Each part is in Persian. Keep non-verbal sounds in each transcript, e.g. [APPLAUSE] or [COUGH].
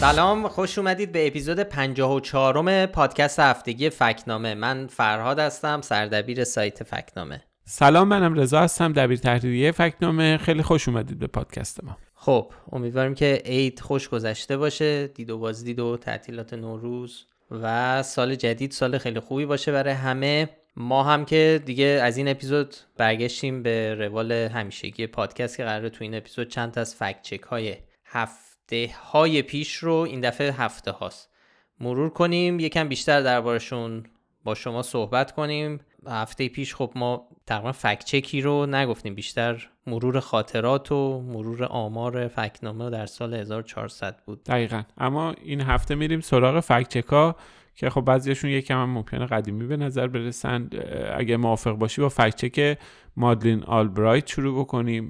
سلام خوش اومدید به اپیزود 54 پادکست هفتگی فکنامه. من فرهاد هستم سردبیر سایت فکنامه. سلام منم رضا هستم دبیر تحریریه فکنامه. خیلی خوش اومدید به پادکست ما. خب امیدواریم که عید خوش گذشته باشه دید و بازدید و تعطیلات نوروز و سال جدید سال خیلی خوبی باشه برای همه. ما هم که دیگه از این اپیزود برگشتیم به روال همیشگی پادکست که قراره تو این اپیزود چند از فکت چک های هفته های پیش رو این دفعه هفته هاست. مرور کنیم یکم بیشتر دربارشون با شما صحبت کنیم. هفته پیش خب ما تقریبا فکت چکی رو نگفتیم بیشتر مرور خاطرات و مرور آمار فکنامه در سال 1400 بود. دقیقا. اما این هفته میریم سراغ فکت چکا که خب بعضیشون یکم هم ممکنه قدیمی به نظر برسن. اگه موافق باشی با فکت چک مادلین آلبرایت شروع بکنیم.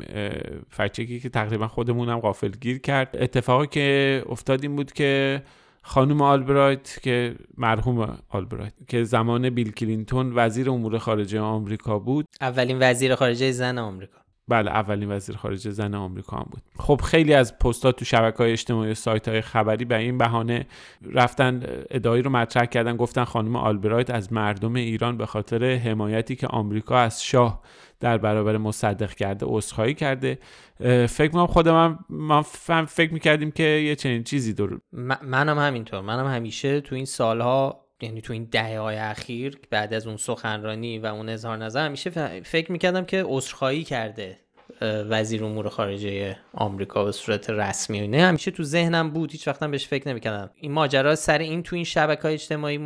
fact check ی که تقریبا خودمون هم غافل گیر کرد. اتفاقی که افتاد این بود که خانم آلبرایت که مرحوم آلبرایت که زمان بیل کلینتون وزیر امور خارجه آمریکا بود. اولین وزیر خارجه زن آمریکا. بله اولین وزیر خارجه زن آمریکا هم بود. خب خیلی از پستات تو شبکه های اجتماعی و سایت های خبری به این بهانه رفتن ادعایی رو مطرح کردن گفتن خانم آلبرایت از مردم ایران به خاطر حمایتی که آمریکا از شاه در برابر مصدق کرده عذرخواهی کرده. فکر می‌کنم خودم من فکر می‌کردیم که یه چنین چیزی دور منم همینطور. منم همیشه تو این سالها یعنی تو این دهه های اخیر بعد از اون سخنرانی و اون اظهار نظر همیشه فکر می‌کردم که عذرخواهی کرده وزیر امور خارجه آمریکا به صورت رسمی و نه همیشه تو ذهنم بود هیچ وقتم بهش فکر نمی‌کردم. این ماجرا سر این تو این شبکه های اجتماعی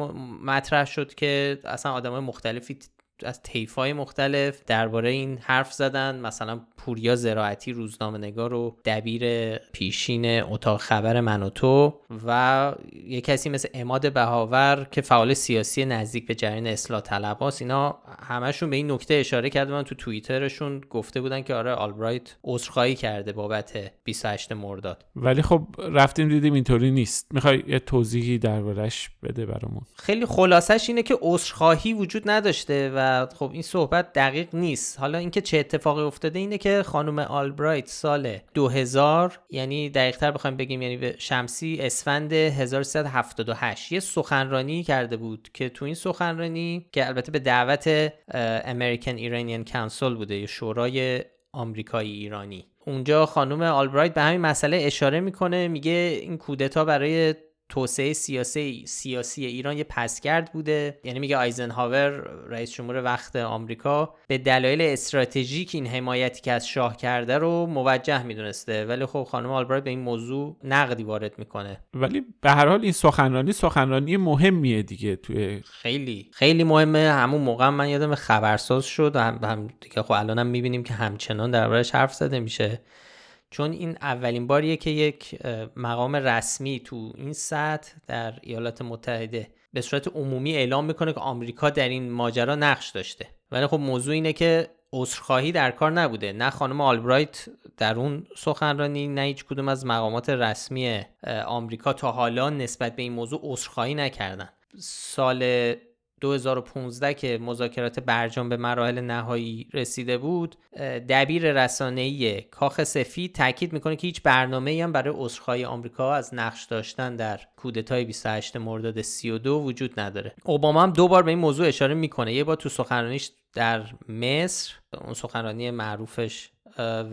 مطرح شد که اصلا آدم های مختلفی از طیفای مختلف درباره این حرف زدن. مثلا پوریا زراعتی روزنامه نگار و دبیر پیشین اتاق خبر من و تو و یه کسی مثل اماد بهاور که فعال سیاسی نزدیک به جریان اصلاح طلب هاست. اینا همشون به این نکته اشاره کردن تو توییترشون. گفته بودن که آره آلبرایت عذرخواهی کرده بابت 28 مرداد. ولی خب رفتیم دیدیم اینطوری نیست. می‌خوای یه توضیحی دربارش بده برامون؟ خیلی خلاصش اینه که عذرخواهی وجود نداشته و خب این صحبت دقیق نیست. حالا اینکه چه اتفاقی افتاده اینه که خانم آلبرایت سال 2000 یعنی دقیقتر بخوایم بگیم یعنی به شمسی اسفند 1378 یه سخنرانی کرده بود که تو این سخنرانی که البته به دعوت امریکن ایرانیان کانسل بوده یا شورای آمریکایی ایرانی. اونجا خانم آلبرایت به همین مسئله اشاره می‌کنه میگه این کودتا برای توسعه سیاسی سیاسی ایران یه پسگرد بوده. یعنی میگه آیزنهاور رئیس جمهور وقت آمریکا به دلایل استراتژیک این حمایتی که از شاه کرده رو موجه می‌دونسته. ولی خب خانم آلبرایت به این موضوع نقدی وارد می‌کنه. ولی به هر حال این سخنرانی سخنرانی مهمیه دیگه توی خیلی. خیلی مهمه. همون موقع من یادم خبرساز شد هم, هم دیگه خب الانم می‌بینیم که همچنان دربارش حرف زده میشه. چون این اولین باریه که یک مقام رسمی تو این سطح در ایالات متحده به صورت عمومی اعلام می‌کنه که آمریکا در این ماجرا نقش داشته. ولی خب موضوع اینه که عذرخواهی در کار نبوده. نه خانم آلبرایت در اون سخنرانی نه هیچ کدوم از مقامات رسمی آمریکا تا حالا نسبت به این موضوع عذرخواهی نکردن. سال 2015 که مذاکرات برجام به مراحل نهایی رسیده بود دبیر رسانه‌ای کاخ سفید تاکید می‌کنه که هیچ برنامه‌ای هم برای عذرخواهی آمریکا از نقش داشتن در کودتای 28 مرداد 32 وجود نداره. اوباما هم دو بار به این موضوع اشاره می‌کنه. یه بار تو سخنرانیش در مصر اون سخنرانی معروفش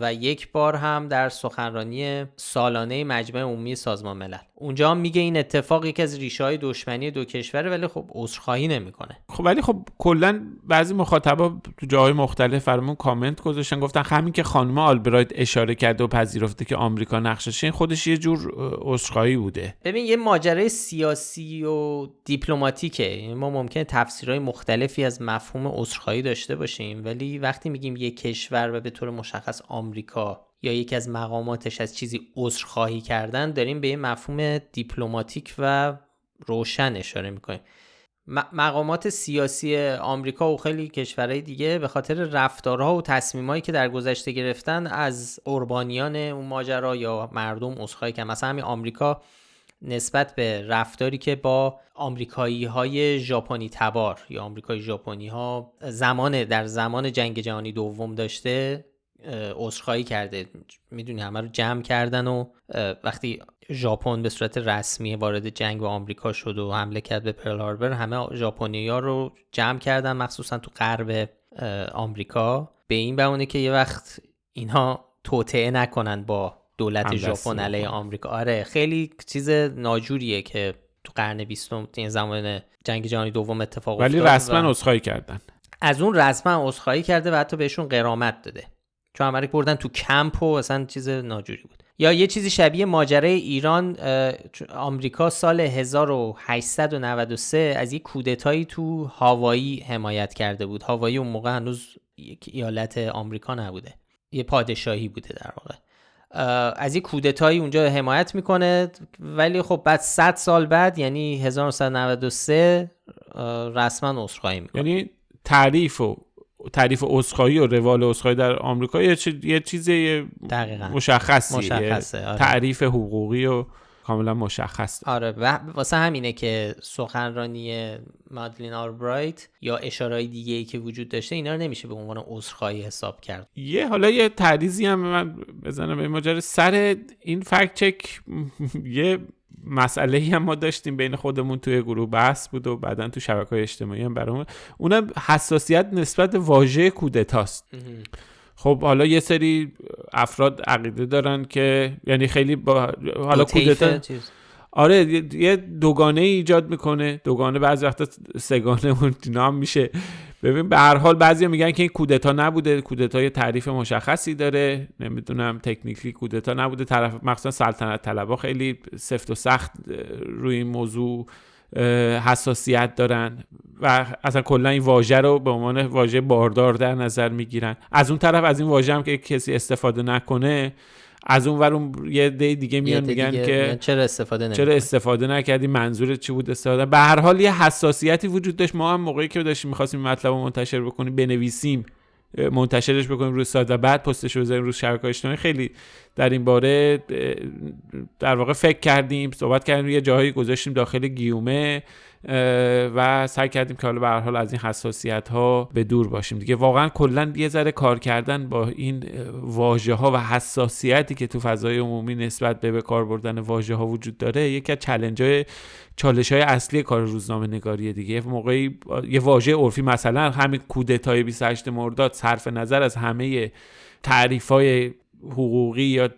و یک بار هم در سخنرانی سالانه مجمع عمومی سازمان ملل. اونجا میگه این اتفاق یکی از ریشه های دشمنی دو کشوره ولی خب عذرخواهی نمی‌کنه. خب ولی خب کلا بعضی مخاطبا تو جاهای مختلف فرمون کامنت گذاشتن گفتن همین که خانم آلبرایت اشاره کرده و پذیرفته که آمریکا نقشش این خودش یه جور عذرخواهی بوده. ببین یه ماجرای سیاسی و دیپلماتیکه. یعنی ما ممکنه تفسیرهای مختلفی از مفهوم عذرخواهی داشته باشیم ولی وقتی میگیم یه کشور و به طور مشخص آمریکا یا یکی از مقاماتش از چیزی عذرخواهی کردن داریم به یه مفهوم دیپلماتیک و روشن اشاره می‌کنیم. مقامات سیاسی آمریکا و خیلی کشورهای دیگه به خاطر رفتارها و تصمیمایی که در گذشته گرفتن از قربانیان اون ماجرا یا مردم عذرخواهی کردن مثلا همین آمریکا نسبت به رفتاری که با آمریکایی های ژاپنی تبار یا آمریکایی ژاپنی ها زمان در زمان جنگ جهانی دوم داشته عذرخواهی کرده. می‌دونی همه رو جمع کردن و وقتی ژاپن به صورت رسمی وارد جنگ با آمریکا شد و حمله کرد به پرل هاربر همه ژاپنی ها رو جمع کردن مخصوصا تو غرب آمریکا. به این بهونه که یه وقت اینها توطعه نکنن با دولت ژاپن علیه آمریکا. آره خیلی چیز ناجوریه که تو قرن بیستم این زمان جنگ جهانی دوم اتفاق ولی رسما عذرخواهی کردن. از اون رسما عذرخواهی کرده و حتی بهشون قرامت داده. چون امریک بردن تو کمپ و اصلا چیز ناجوری بود. یا یه چیزی شبیه ماجرای ایران آمریکا سال 1893 از یک کودتایی تو هاوایی حمایت کرده بود. هاوایی اون موقع هنوز یک ایالت آمریکا نبوده. یه پادشاهی بوده در واقع. از یک کودتایی اونجا حمایت می‌کنه ولی خب بعد 100 سال بعد یعنی 1993 رسما عذرخواهی می‌کنه. یعنی تعریف و تعریف اسخایی و روال اسخایی در آمریکا یه, یه چیز مشخصی مشخصه آره. تعریف حقوقی و کاملا مشخص. آره و واسه همینه که سخنرانی مادلین آربرایت یا اشارهای دیگه ای که وجود داشته اینا رو نمیشه به عنوان عذرخواهی حساب کرد. یه حالا یه تعریضی هم من بزنم به ماجرا. سر این فکت چک یه مسئله ای هم ما داشتیم بین خودمون توی گروه بحث بود و بعدا تو شبکه های اجتماعی هم برامون. اونم حساسیت نسبت واژه کودتاست. خب حالا یه سری افراد عقیده دارن که یعنی خیلی با حالا کودتا آره یه دوگانه ایجاد می‌کنه. دوگانه بعضی وقتا سگانه اون نام میشه. ببین به هر حال بعضی میگن که این کودتا نبوده. کودتا یه تعریف مشخصی داره. نمی‌دونم تکنیکلی کودتا نبوده. طرف مخصوصا سلطنت طلبا خیلی سفت و سخت روی این موضوع حساسیت دارن و اصلا کلا این واژه رو به عنوان واژه باردار در نظر می‌گیرن. از اون طرف از این واژه هم که کسی استفاده نکنه از اون ور اون یه دی دیگه میان میگن که چرا استفاده نکردی چرا استفاده نکردی؟ منظور چی بود استفاده؟ به هر حال یه حساسیتی وجود داشت. ما هم موقعی که داشتیم می‌خواستیم مطلب رو منتشر بکنیم بنویسیم منتشرش بکنیم روی سایت و بعد پستش رو بذاریم روی شبکه اجتماعی. خیلی در این باره در واقع فکر کردیم صحبت کردیم یه جاهایی گذاشتیم داخل گیومه. و سعی کردیم که حالا به هر حال از این حساسیت ها به دور باشیم. دیگه واقعا کلا یه ذره کار کردن با این واژه ها و حساسیتی که تو فضای عمومی نسبت به به کار بردن واژه ها وجود داره یکی از چالش های چالش های اصلی کار روزنامه نگاری دیگه. یه موقعی یه واژه عرفی مثلا همین کودتای 28 مرداد صرف نظر از همه تعریف های حقوقی یا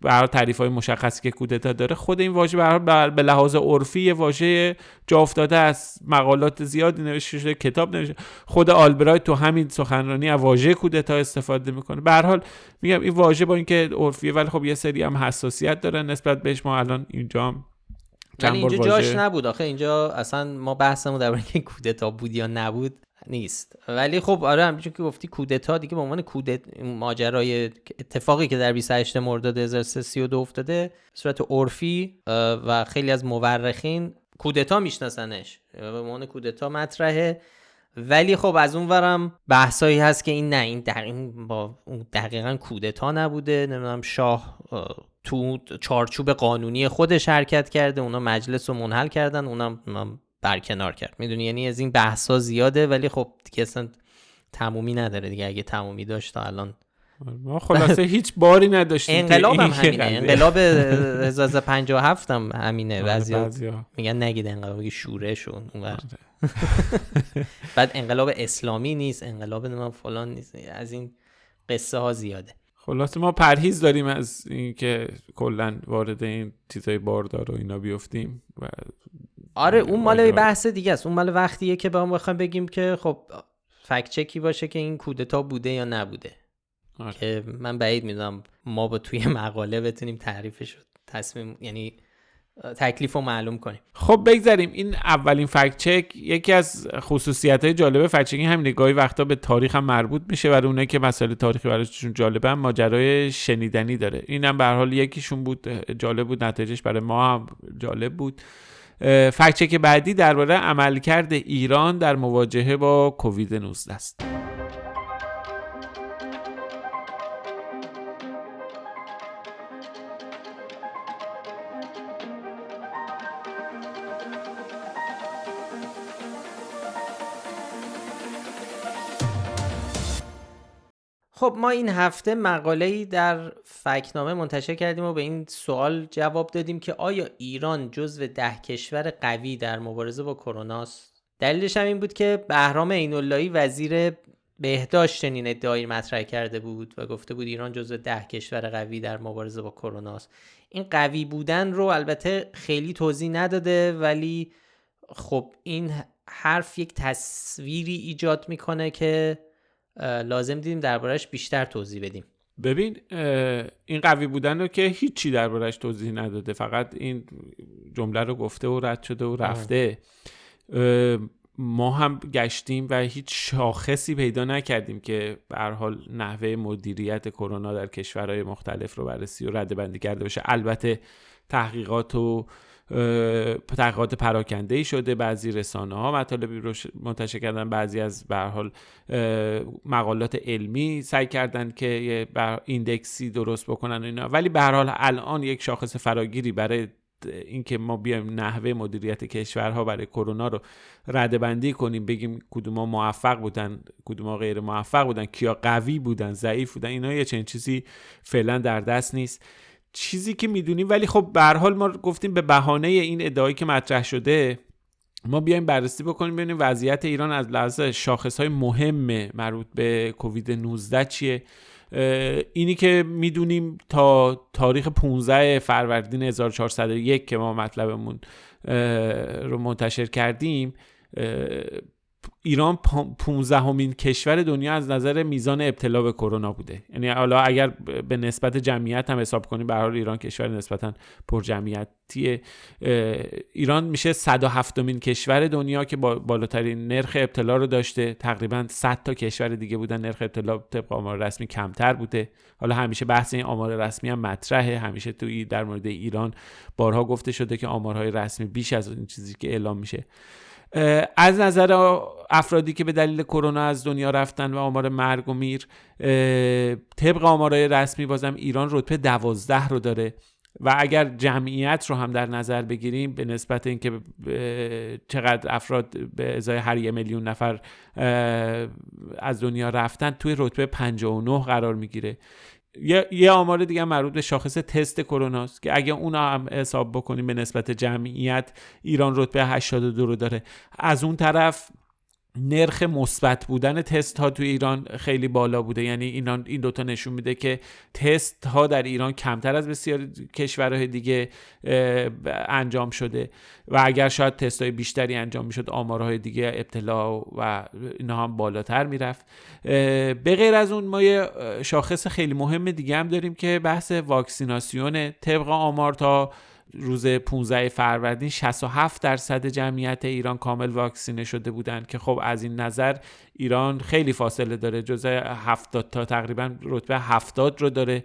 برای تعریف های مشخصی که کودتا داره خود این واژه به به لحاظ عرفی یه واژه جا افتاده از مقالات زیادی نوشته شده کتاب نوشته خود آلبرایت تو همین سخنرانی از واژه کودتا استفاده می‌کنه. به هر حال میگم این واژه با اینکه عرفیه ولی خب یه سری هم حساسیت داره. نسبت بهش ما الان اینجا ولی اینجا جاش نبود. آخه اینجا اصلا ما بحثمون در اینکه کودتا بود یا نبود. نیست. ولی خب آره همچون که گفتی کودتا دیگه به عنوان کودت ماجرای اتفاقی که در 28 مرداد 1332 افتاده به صورت عرفی و خیلی از مورخین کودتا میشناسنش. به عنوان کودتا مطرحه. ولی خب از اون ورم بحثایی هست که این نه این دقیقا با دقیقا کودتا نبوده. نمی‌دونم شاه تو چارچوب قانونی خودش حرکت کرده اونا مجلس رو منحل کردن اونم برکنار کرد. می‌دونی یعنی از این بحث ها زیاده ولی خب دیگه اصلا تمومی نداره دیگه. اگه تمومی داشت تا الان. ما خلاصه هیچ باری نداشتیم انقلاب هم همینه. انقلاب 1357 هم همینه. میگن نگید انقلاب شورش اون آره. [LAUGHS] بعد انقلاب اسلامی نیست انقلاب نمیم فلان نیست. از این قصه ها زیاده. خلاصه ما پرهیز داریم از اینکه کلا وارد این چیزای باردار و اینا بیفتیم و آره اون مال بحث دیگه است. اون مال وقتیه که با هم بخوایم بگیم که خب فکت چکی باشه که این کودتا بوده یا نبوده. آره. که من بعید می‌دونم ما با توی مقاله بتونیم تعریفش تصمیم یعنی تکلیف رو معلوم کنیم. خب بگذاریم. این اولین فکت چک یکی از خصوصیت های جالبه فکت چک همین نگاهی وقتا به تاریخ هم مربوط میشه و اونه که مسائل تاریخی براشون جالبه هم ماجرای شنیدنی داره. اینم به حال یکیشون بود جالب بود. نتیجهش برای ما هم جالب بود. فکچک بعدی درباره عملکرد ایران در مواجهه با کووید 19 است. خب ما این هفته مقاله‌ای در فکنامه منتشر کردیم و به این سوال جواب دادیم که آیا ایران جزو ده کشور قوی در مبارزه با کرونا است؟ دلیلش هم این بود که بهرام عیناللهی وزیر بهداشت چنین ادعایی مطرح کرده بود و گفته بود ایران جزو ده کشور قوی در مبارزه با کرونا است. این قوی بودن رو البته خیلی توضیح نداده ولی خب این حرف یک تصویری ایجاد می‌کنه که لازم دیدیم دربارهش بیشتر توضیح بدیم. ببین این قوی بودن رو که هیچی دربارهش توضیح نداده. فقط این جمله رو گفته و رد شده و رفته. ما هم گشتیم و هیچ شاخصی پیدا نکردیم که به حال نحوه مدیریت کرونا در کشورهای مختلف رو بررسی و رده بندی کرده باشه. البته تحقیقات و تحقیقات پراکنده شده بعضی رسانه ها مطالبی رو منتشر کردن بعضی از به حال مقالات علمی سعی کردن که یه ایندکسی درست بکنن اینا. ولی به هر حال الان یک شاخص فراگیری برای اینکه ما بیایم نحوه مدیریت کشورها برای کرونا رو رده بندی کنیم بگیم کدوما موفق بودن کدوما غیر موفق بودن کیا قوی بودن ضعیف بودن اینا یه چنین چیزی فعلا در دست نیست. چیزی که می‌دونیم ولی خب به حال ما گفتیم به بهانه این ادعایی که مطرح شده ما بیایم بررسی بکنیم ببینیم وضعیت ایران از لحاظ شاخص های مهم مربوط به کووید 19 چیه. اینی که می‌دونیم تا تاریخ 15 فروردین 1401 که ما مطلبمون رو منتشر کردیم ایران 15 همین کشور دنیا از نظر میزان ابتلا به کرونا بوده. یعنی حالا اگر به نسبت جمعیت هم حساب کنیم به حال ایران کشور نسبتا پر جمعیتیه ایران میشه 107 مین کشور دنیا که با بالاترین نرخ ابتلا رو داشته. تقریبا 100 تا کشور دیگه بودن نرخ ابتلا طبق آمار رسمی کمتر بوده. حالا همیشه بحث این آمار رسمی هم مطرحه. همیشه توی در مورد ایران بارها گفته شده که آمارهای رسمی بیش از این چیزی که اعلام میشه. از نظر افرادی که به دلیل کرونا از دنیا رفتن و آمار مرگ و میر طبق آمارهای رسمی بازم ایران رتبه دوازده رو داره و اگر جمعیت رو هم در نظر بگیریم به نسبت اینکه چقدر افراد به ازای هر یه میلیون نفر از دنیا رفتن توی رتبه 59 قرار می‌گیره. یه, یه آمار دیگه مربوط به شاخص تست کرونا است که اگه اون هم حساب بکنیم به نسبت جمعیت ایران رتبه 82 رو داره. از اون طرف نرخ مثبت بودن تست ها تو ایران خیلی بالا بوده. یعنی ایران این دوتا نشون میده که تست ها در ایران کمتر از بسیار کشورهای دیگه انجام شده. و اگر شاید تست های بیشتری انجام می‌شد آمارهای دیگه ابتلا و اینا هم بالاتر می‌رفت. به غیر از اون ما یه شاخص خیلی مهم دیگه هم داریم که بحث واکسیناسیون طبق آمار تا روز 15 فروردین 67 درصد جمعیت ایران کامل واکسینه شده بودند که خب از این نظر ایران خیلی فاصله داره جزء 70 تا تقریبا رتبه 70 رو داره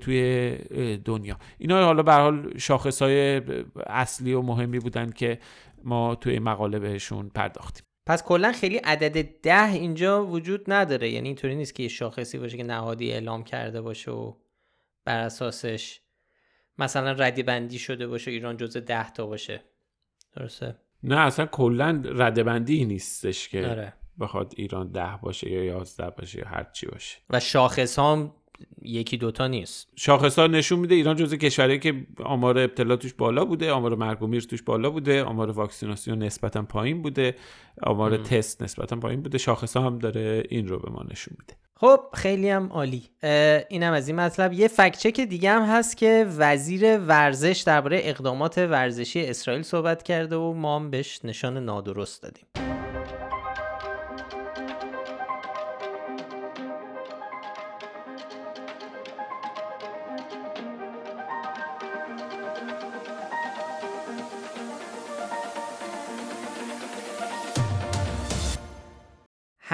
توی دنیا. اینا حالا به حال شاخص های اصلی و مهمی بودند که ما توی مقاله بهشون پرداختیم. پس کلا خیلی عدد ده اینجا وجود نداره. یعنی اینطوری نیست که یه شاخصی باشه که نهادی اعلام کرده باشه و بر اساسش مثلا ردی بندی شده باشه ایران جزء ده تا باشه. درسته؟ نه اصلا کلا رده بندی نیستش که داره. بخواد ایران ده باشه یا یازده باشه یا هر چی باشه. و شاخص هم یکی دوتا نیست. شاخص ها نشون میده ایران جزء کشوری که آمار ابتلا توش بالا بوده آمار مرگ و میر توش بالا بوده آمار واکسیناسیون نسبتا پایین بوده آمار تست نسبتا پایین بوده. شاخص ها هم داره این رو به ما نشون میده. خب خیلی هم عالی. اینم از این مطلب. یه فکچک دیگه هم هست که وزیر ورزش درباره اقدامات ورزشی اسرائیل صحبت کرده و ما هم بهش نشان نادرست دادیم.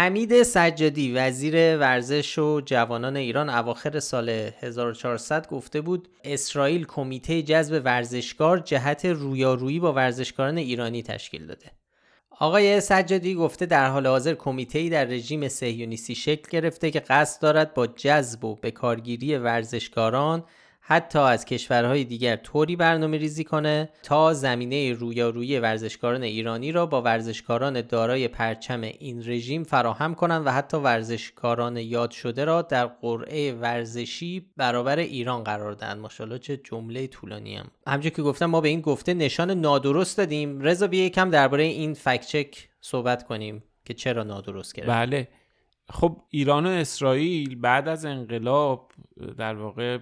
حمید سجادی وزیر ورزش و جوانان ایران اواخر سال 1400 گفته بود اسرائیل کمیته جذب ورزشکار جهت رویارویی با ورزشکاران ایرانی تشکیل داده. آقای سجادی گفته در حال حاضر کمیته در رژیم صهیونیستی شکل گرفته که قصد دارد با جذب و به کارگیری ورزشکاران حتی از کشورهای دیگر طوری برنامه ریزی کنه تا زمینه رویارویی ورزشکاران ایرانی را با ورزشکاران دارای پرچم این رژیم فراهم کنند و حتی ورزشکاران یاد شده را در قرعه ورزشی برابر ایران قرار دهند. ماشاءالله چه جمله طولانی هم. همونجور که گفتم ما به این گفته نشان نادرست دادیم. رضا بیا یکم درباره این فکت چک صحبت کنیم که چرا نادرست کرد بله. خب ایران و اسرائیل بعد از انقلاب در واقع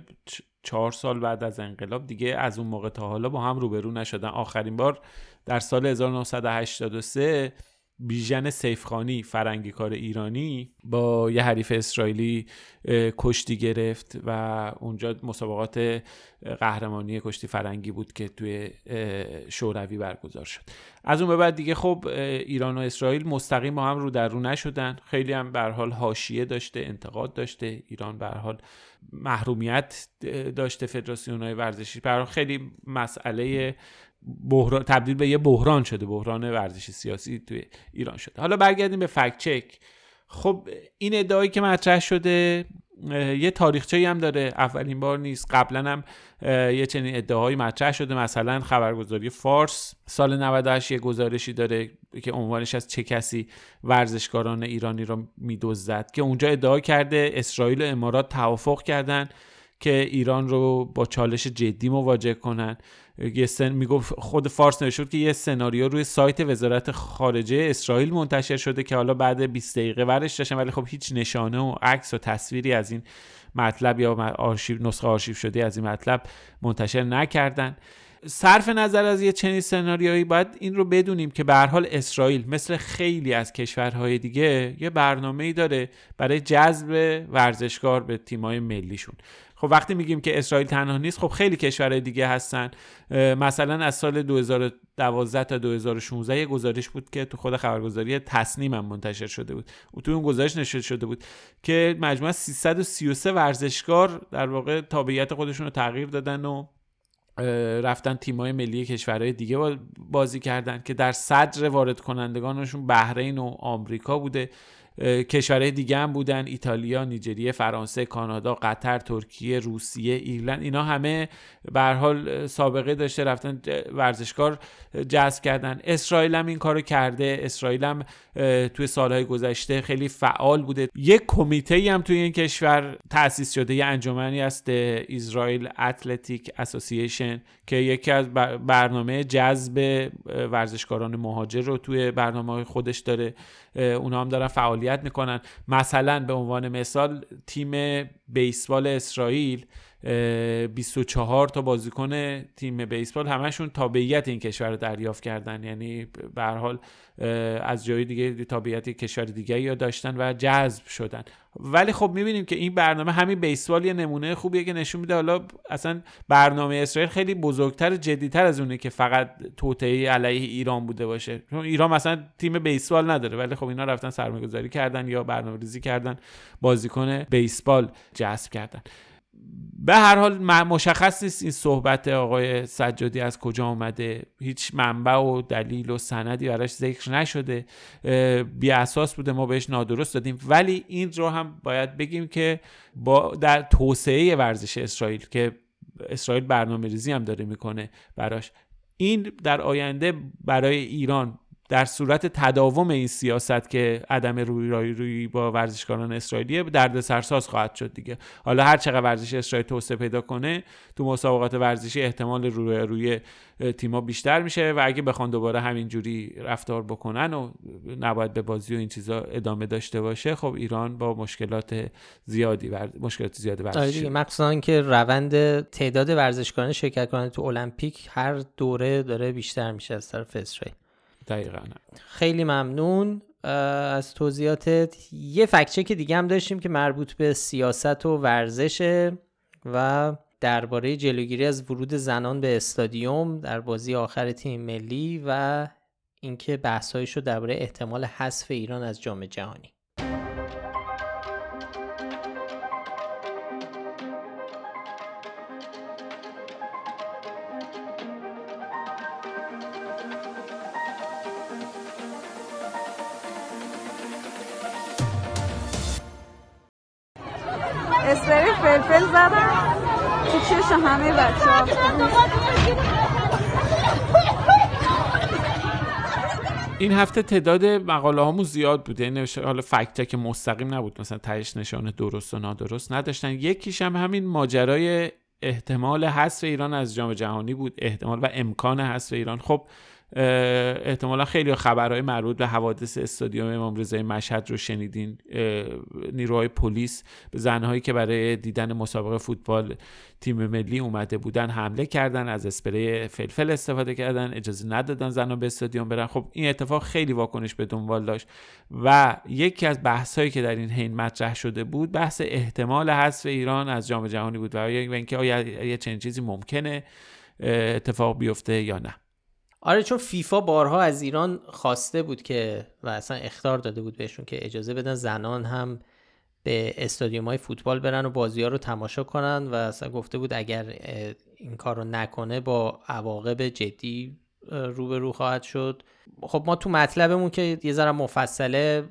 چهار سال بعد از انقلاب دیگه از اون موقع تا حالا با هم روبرو نشدن. آخرین بار در سال 1983 بیژن سیفخانی فرنگی کار ایرانی با یه حریف اسرائیلی کشتی گرفت و اونجا مسابقات قهرمانی کشتی فرنگی بود که توی شوروی برگزار شد. از اون به بعد دیگه خب ایران و اسرائیل مستقیم با هم رو در رو نشدن. خیلی هم به حال حاشیه داشته انتقاد داشته. ایران به حال محرومیت داشته. فدراسیون های ورزشی برای خیلی مسئله بحران تبدیل به یه بحران شده بحران ورزشی سیاسی توی ایران شده. حالا برگردیم به فکت چک. خب این ادعایی که مطرح شده یه تاریخچه هم داره. اولین بار نیست. قبلا هم یه چنین ادعاهایی مطرح شده. مثلا خبرگزاری فارس سال 98 یه گزارشی داره که عنوانش از چه کسی ورزشکاران ایرانی را میدزدد که اونجا ادعا کرده اسرائیل و امارات توافق کردن. که ایران رو با چالش جدی مواجه کنن. یه سن می‌گفت خود فارس نوشته که یه سناریو روی سایت وزارت خارجه اسرائیل منتشر شده که حالا بعد 20 دقیقه ورش داشتن ولی خب هیچ نشانه و عکس و تصویری از این مطلب یا آرشیو نسخه آرشیو شده از این مطلب منتشر نکردن. صرف نظر از یه چنین سناریویی باید این رو بدونیم که به حال اسرائیل مثل خیلی از کشورهای دیگه یه برنامه‌ای داره برای جذب ورزشکار به تیمای ملیشون. خب وقتی میگیم که اسرائیل تنها نیست خب خیلی کشورهای دیگه هستن. مثلا از سال 2012 تا 2016 یه گزارش بود که تو خود خبرگزاری تصنیم هم منتشر شده بود. و تو اون گزارش نشر شده بود که مجموعه 333 ورزشکار در واقع تابعیت خودشون رو تغییر دادن و رفتن تیمای ملی کشورهای دیگه بازی کردن که در صدر وارد کنندگانشون بحرین و آمریکا بوده. کشورهای دیگه هم بودن ایتالیا، نیجریه، فرانسه، کانادا، قطر، ترکیه، روسیه، ایرلند اینا همه به حال سابقه داشته رفتن ورزشکار جذب کردن. اسرائیل هم این کارو کرده. اسرائیل هم توی سالهای گذشته خیلی فعال بوده. یک کمیته هم توی این کشور تأسیس شده. یه انجمنی هست اسرائیل اتلتیک اسوسییشن که یکی از برنامه جذب ورزشکاران مهاجر رو توی برنامه خودش داره. اونا هم دارن فعالیت می‌کنن. مثلا به عنوان مثال تیم بیسبال اسرائیل 24 تا بازیکن تیم بیسبال همشون تابعیت این کشور رو دریافت کردن. یعنی به حال از جای دیگه تابعیت کشور دیگه یا داشتن و جذب شدن. ولی خب می‌بینیم که این برنامه همین بیسبال یه نمونه خوبیه که نشون میده. حالا اصلا برنامه اسرائیل خیلی بزرگتر جدیتر از اونه که فقط توطئه علیه ایران بوده باشه. چون ایران مثلا تیم بیسبال نداره ولی خب اینا رفتن سرمایه‌گذاری کردن یا برنامه ریزی کردن بازیکن بیسبال جذب کردن. به هر حال مشخص نیست این صحبت آقای سجادی از کجا آمده هیچ منبع و دلیل و سندی براش ذکر نشده. بی اساس بوده. ما بهش نادرست دادیم. ولی این رو هم باید بگیم که با در توسعه ورزش اسرائیل که اسرائیل برنامه ریزی هم داره می‌کنه براش. این در آینده برای ایران در صورت تداوم این سیاست که عدم روی روی با ورزشکاران اسرائیلی درد سرساز خواهد شد دیگه. حالا هر چقدر ورزش اسرائیل توسعه پیدا کنه تو مسابقات ورزشی احتمال روی روی تیما بیشتر میشه و اگه بخوان دوباره همینجوری رفتار بکنن و نباید به بازی و این چیزا ادامه داشته باشه خب ایران با مشکلات زیادی ورد... مشکلات زیادی ورزشی. آره مخصوصا که روند تعداد ورزشکاران شرکت کننده تو المپیک هر دوره داره بیشتر میشه از طرف اسرائیل. دقیقا. خیلی ممنون. از توضیحاتت یه فکچه که دیگه هم داشتیم که مربوط به سیاست و ورزشه و درباره جلوگیری از ورود زنان به استادیوم در بازی آخر تیم ملی و اینکه بحثایش رو درباره احتمال حذف ایران از جام جهانی. فلفل زدم تو چش همه بچه ها این هفته تعداد مقاله هامون زیاد بوده یعنی حالا فکت که مستقیم نبود. مثلا تهش نشان درست و نادرست نداشتن. یکیش هم همین ماجرای احتمال حذف ایران از جام جهانی بود. احتمال و امکان حذف ایران. خب احتمالا خیلی خبرهای مربوط به حوادث استادیوم امام رضای مشهد رو شنیدین. نیروهای پلیس به زنهایی که برای دیدن مسابقه فوتبال تیم ملی اومده بودن حمله کردن از اسپری فلفل استفاده کردن اجازه ندادن زنها به استادیوم برن. خب این اتفاق خیلی واکنش به دنبال داشت و یکی از بحثهایی که در این حین مطرح شده بود بحث احتمال حذف ایران از جام جهانی بود و اینکه آیا یه چنین چیزی ممکنه اتفاق بیفته یا نه. آره چون فیفا بارها از ایران خواسته بود که و اصلا اختار داده بود بهشون که اجازه بدن زنان هم به استادیوم های فوتبال برن و بازی ها رو تماشا کنن و اصلا گفته بود اگر این کار رو نکنه با عواقب جدی روبرو خواهد شد. خب ما تو مطلبمون که یه ذره مفصله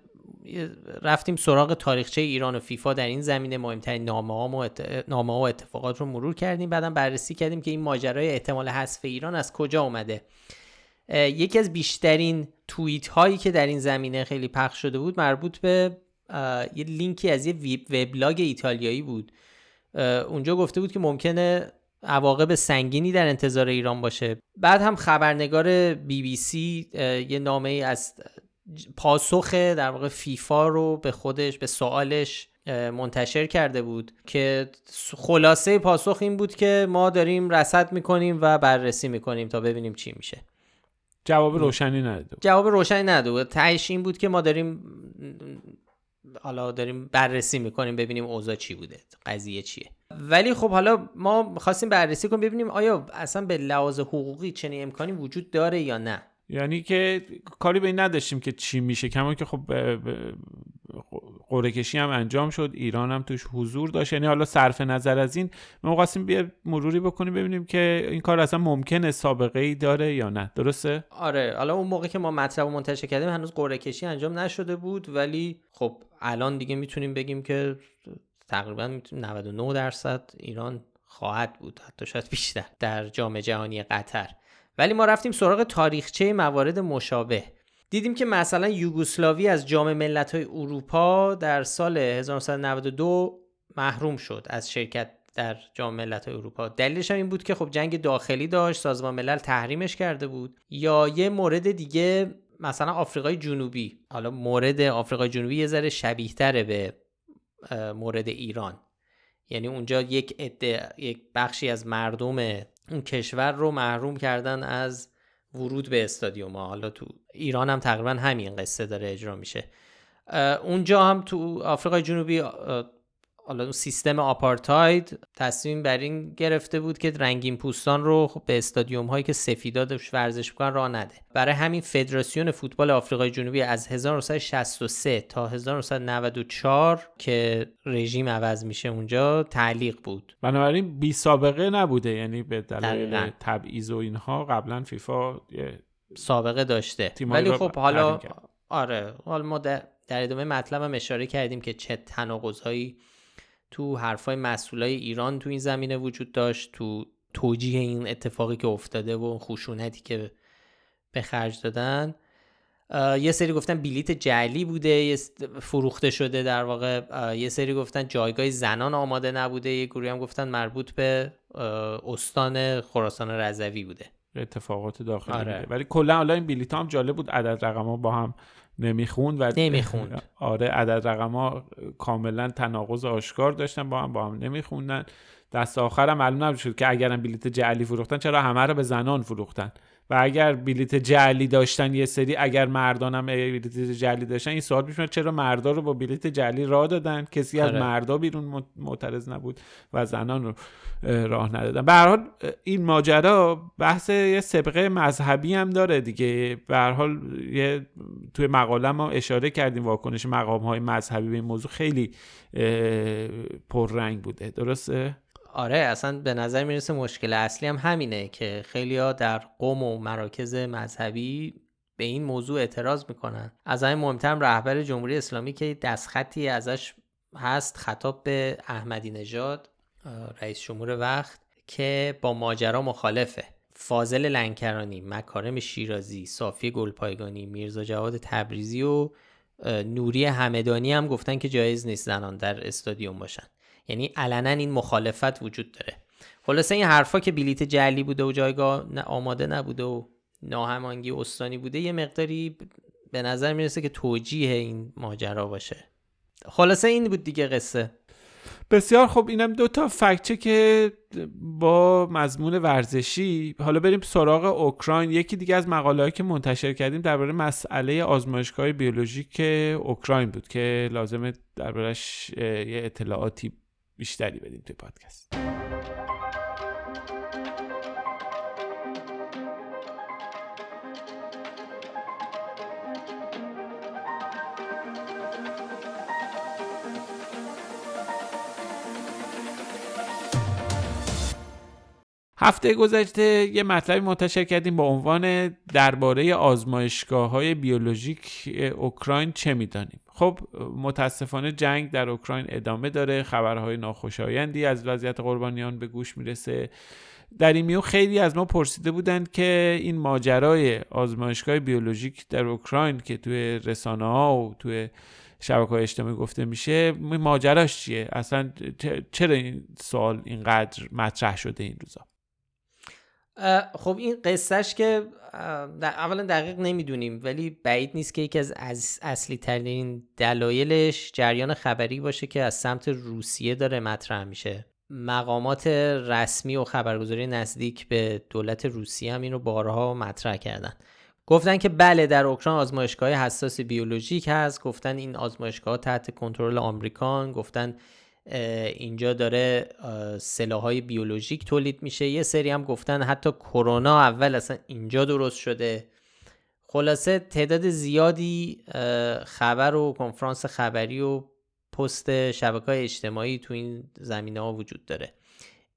رفتیم سراغ تاریخچه ایران و فیفا در این زمینه. مهمترین نامه ها و, نامه ها و اتفاقات رو مرور کردیم. بعدم بررسی کردیم که این ماجرای احتمال حذف ایران از کجا اومده. یکی از بیشترین توییت هایی که در این زمینه خیلی پخش شده بود مربوط به یه لینکی از یه وبلاگ ایتالیایی بود. اونجا گفته بود که ممکنه عواقب سنگینی در انتظار ایران باشه. بعد هم خبرنگار بی بی سی یه نامه از پاسخ در واقع فیفا رو به خودش به سوالش منتشر کرده بود که خلاصه پاسخ این بود که ما داریم رصد می‌کنیم و بررسی می‌کنیم تا ببینیم چی میشه. جواب روشنی نداد جواب روشنی نداد تهش این بود که ما داریم حالا داریم بررسی می‌کنیم ببینیم اوضاع چی بوده قضیه چیه. ولی خب حالا ما خواستیم بررسی کنیم ببینیم آیا اصلا به لحاظ حقوقی چنین امکانی وجود داره یا نه. یعنی که کاری به این نداشتیم که چی میشه. کما که خب قره کشی هم انجام شد ایران هم توش حضور داشت. یعنی حالا صرف نظر از این ما خواستیم بیا مروری بکنیم ببینیم که این کار اصلا ممکنه سابقه ای داره یا نه. درسته؟ آره. حالا اون موقع که ما مطلب منتشر کردیم هنوز قره کشی انجام نشده بود ولی خب الان دیگه می‌تونیم بگیم که تقریبا 99 درصد ایران خواهد بود. حتی شاید بیشتر در جام جهانی قطر. ولی ما رفتیم سراغ تاریخچه موارد مشابه. دیدیم که مثلا یوگسلاوی از جام ملت‌های اروپا در سال 1992 محروم شد از شرکت در جام ملت‌های اروپا. دلیلش هم این بود که خب جنگ داخلی داشت سازمان ملل تحریمش کرده بود. یا یه مورد دیگه مثلا آفریقای جنوبی. حالا مورد آفریقای جنوبی یه ذره شبیه به مورد ایران. یعنی اونجا یک یک بخشی از مردم اون کشور رو محروم کردن از ورود به استادیوم ها. حالا تو ایران هم تقریبا همین قصه داره اجرا میشه. اونجا هم تو آفریقای جنوبی حالا اون سیستم آپارتاید تصمیم بر این گرفته بود که رنگین پوستان رو خب به استادیوم هایی که سفیدا داشت ورزش می‌کنن راه نده. برای همین فدراسیون فوتبال آفریقای جنوبی از 1963 تا 1994 که رژیم عوض میشه اونجا تعلیق بود. بنابراین بی سابقه نبوده یعنی به دلیل تبعیض و اینها قبلا فیفا سابقه داشته. ولی خب حالا آره حالا ما در, در ادامه مطلبم اشاره کردیم که چه تناقض تو حرفای مسئولای ایران تو این زمینه وجود داشت تو توجیه این اتفاقی که افتاده و خشونتی که به خرج دادن. یه سری گفتن بلیت جعلی بوده فروخته شده در واقع. یه سری گفتن جایگاه زنان آماده نبوده یه گروه هم گفتن مربوط به استان خراسان رضوی بوده. اتفاقات داخلی آره. ولی کلا حالا این بلیط هم جالب بود عدد رقم با هم نمی‌خوند و نمی‌خوند. آره عدد رقم ها کاملا تناقض آشکار داشتن با هم با هم نمیخوندن. دست آخرم معلوم نشد که اگرم بلیت جعلی فروختن چرا همه رو به زنان فروختن؟ و اگر بلیت جعلی داشتن یه سری اگر مردان هم بلیت جعلی داشتن این سوال پیش چرا مردا رو با بلیت جعلی راه دادن؟ کسی از آره. مردا بیرون معترض نبود و زنان رو راه ندادن. به هر حال این ماجرا بحث یه سبقه مذهبی هم داره دیگه. به هر حال یه توی مقاله ما اشاره کردیم واکنش مقام های مذهبی به این موضوع خیلی پررنگ بوده. درسته؟ آره اصلا به نظر می‌رسه مشکل اصلی هم همینه که خیلی ها در قوم و مراکز مذهبی به این موضوع اعتراض می‌کنن. از همین مهمتر رهبر جمهوری اسلامی که دستخطی ازش هست خطاب به احمدی نژاد رئیس جمهور وقت که با ماجرا مخالفه. فاضل لنکرانی مکارم شیرازی صافی گلپایگانی میرزا جواد تبریزی و نوری همدانی هم گفتن که جایز نیست زنان در استادیوم باشن. یعنی علنا این مخالفت وجود داره. خلاصه این حرفا که بلیت جلی بوده و جایگاه آماده نبوده و ناهمانگی استانی بوده یه مقداری به نظر می‌رسه که توجیه این ماجرا باشه. خلاصه این بود دیگه قصه. بسیار خب اینم دو تا فکچه که با مضمون ورزشی حالا بریم سراغ اوکراین. یکی دیگه از مقاله که منتشر کردیم درباره مسئله آزمایشگاه بیولوژیک اوکراین بود که لازمه دربارهش یه اطلاعاتی بیشتری بدیم توی پادکست. هفته گذشته یه مطلبی منتشر کردیم با عنوان درباره آزمایشگاه های بیولوژیک اوکراین چه می‌دانیم. خب متاسفانه جنگ در اوکراین ادامه داره خبرهای ناخوشایندی از وضعیت قربانیان به گوش می‌رسه. در این میون خیلی از ما پرسیده بودند که این ماجرای آزمایشگاه بیولوژیک در اوکراین که توی رسانه ها و توی شبکه های اجتماعی گفته میشه ماجراش چیه؟ اصلا چرا این سوال اینقدر مطرح شده این روزا؟ خب این قصهش که اولا دقیق نمی‌دونیم ولی بعید نیست که یکی از اصلی ترین دلایلش جریان خبری باشه که از سمت روسیه داره مطرح میشه. مقامات رسمی و خبرگزاری نزدیک به دولت روسیه هم این بارها مطرح کردن. گفتن که بله در اوکراین آزمایشگاه حساس بیولوژیک هست. گفتن این آزمایشگاه تحت کنترل آمریکان. گفتن اینجا داره سلاحهای بیولوژیک تولید میشه. یه سری هم گفتن حتی کرونا اول اصلا اینجا درست شده. خلاصه تعداد زیادی خبر و کنفرانس خبری و پست شبکه های اجتماعی تو این زمینه ها وجود داره.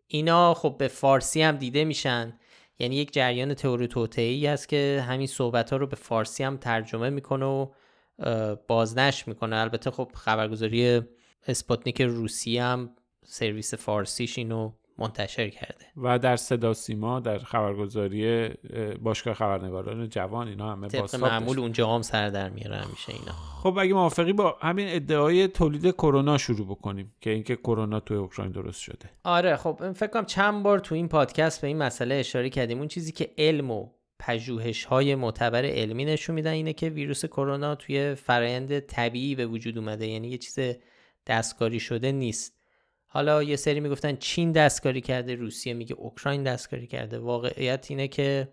اینا خب به فارسی هم دیده میشن. یعنی یک جریان تئوری توطئه‌ای است که همین صحبت ها رو به فارسی هم ترجمه می‌کنه و سرزنش می‌کنه. البته خب خبرگزاری اسپاتنیک روسیه هم سرویس فارسیش اینو منتشر کرده. و در صدا سیما در خبرگزاری باشگاه خبرنگاران جوان اینا همه طبق معمول اونجا هم سر در میاره همیشه اینا. خب اگه موافقی با همین ادعای تولید کرونا شروع بکنیم که اینکه کرونا توی اوکراین درست شده. آره خب فکر کنم چند بار تو این پادکست به این مسئله اشاره کردیم. اون چیزی که علم و پژوهش های معتبر علمی نشون میدن اینه که ویروس کرونا توی فرایند طبیعی به وجود اومده. یعنی یه چیز دستکاری شده نیست. حالا یه سری می‌گفتن چین دستکاری کرده روسیه میگه اوکراین دستکاری کرده. واقعیت اینه که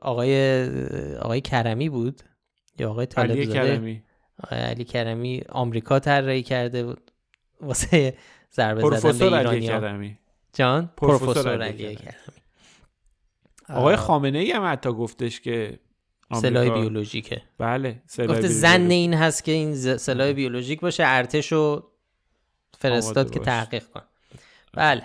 آقای آقای کرمی بود؟ یا آقای طالب علی کرمی. علی کرمی آمریکا طراحی کرده واسه ضربه زدن به علی کرمی. جان؟ پروفسور علی کرمی. آقای خامنه ای هم حتی گفتش که سلاح بیولوژیکه. بله گفته زن این هست که این سلاح بیولوژیک باشه ارتش رو فرستاد که تحقیق کن. بله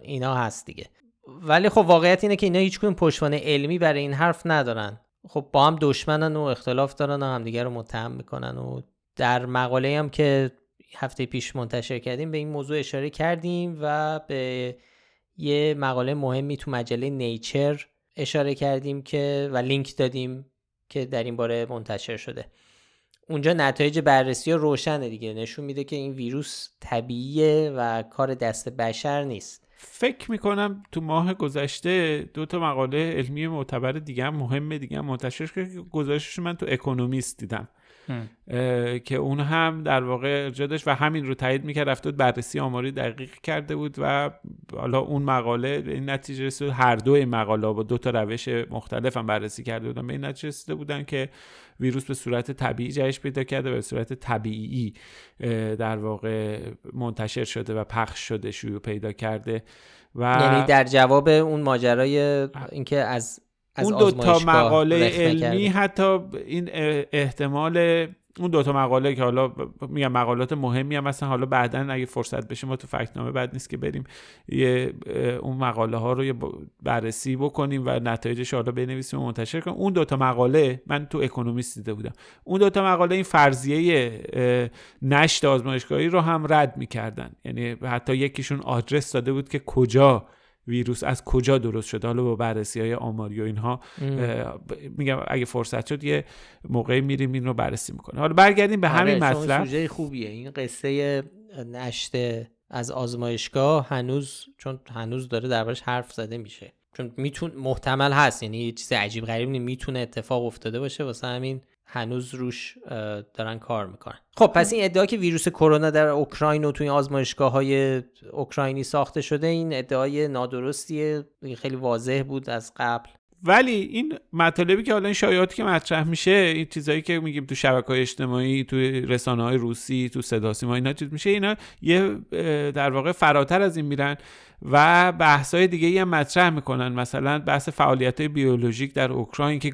اینا هست دیگه. ولی خب واقعیت اینه که اینا هیچ پشتوانه علمی برای این حرف ندارن. خب با هم دشمنن و اختلاف دارن و همدیگه رو متهم می‌کنن و در مقاله هم که هفته پیش منتشر کردیم به این موضوع اشاره کردیم و به یه مقاله مهمی تو مجله نیچر اشاره کردیم که و لینک دادیم که در این باره منتشر شده. اونجا نتایج بررسی روشنه دیگه. نشون میده که این ویروس طبیعیه و کار دست بشر نیست. فکر می‌کنم تو ماه گذشته دو تا مقاله علمی معتبر دیگه هم مهمه دیگه هم منتشر که گزارشش من تو اکونومیست دیدم. که اون هم در واقع ارجا داشت و همین رو تایید می‌کرد رفته بررسی آماری دقیق کرده بود و حالا اون مقاله به این نتیجه رسید. هر دو این مقاله با دو تا روش مختلف هم بررسی کرده بودن. به این نتیجه رسیده بودن که ویروس به صورت طبیعی جهش پیدا کرده به صورت طبیعی در واقع منتشر شده و پخش شده شیوع پیدا کرده و یعنی در جواب اون ماجرای اینکه از اون دو تا مقاله علمی حتی این احتمال اون دوتا مقاله که حالا میگم مقالات مهمی هم مثلا حالا بعدا اگه فرصت بشه ما تو فکنامه بعد نیست که بریم یه اون مقاله ها رو یه بررسی بکنیم و نتایجش حالا بنویسیم و منتشر کنیم. اون دوتا مقاله من تو اکونومیست دیده بودم. اون دوتا مقاله این فرضیه نشت آزمایشگاهی رو هم رد می‌کردن. یعنی حتی یکیشون آدرس داده بود که کجا ویروس از کجا درست شده؟ حالا با بررسی های آماری و اینها میگم اگه فرصت شد یه موقعی میریم این رو بررسی می‌کنه حالا برگردیم به همین آره، مطلب. سوژه خوبیه. این قصه نشته از آزمایشگاه هنوز چون هنوز داره دربارش حرف زده میشه. چون میتون محتمل هست یعنی یه چیز عجیب غریب نیست. می‌تونه اتفاق افتاده باشه واسه همین هنوز روش دارن کار می‌کنن. خب پس این ادعا که ویروس کرونا در اوکراین و توی آزمایشگاه های اوکراینی ساخته شده این ادعای نادرستیه. خیلی واضح بود از قبل. ولی این مطالبی که حالا این شایعاتی که مطرح میشه این چیزایی که میگیم تو شبکه اجتماعی تو رسانه های روسی تو صدا سیما اینا چیز میشه اینا یه در واقع فراتر از این میرن. و بحث های دیگه هم مطرح می‌کنن. مثلا بحث فعالیت های بیولوژیک در اوکراین که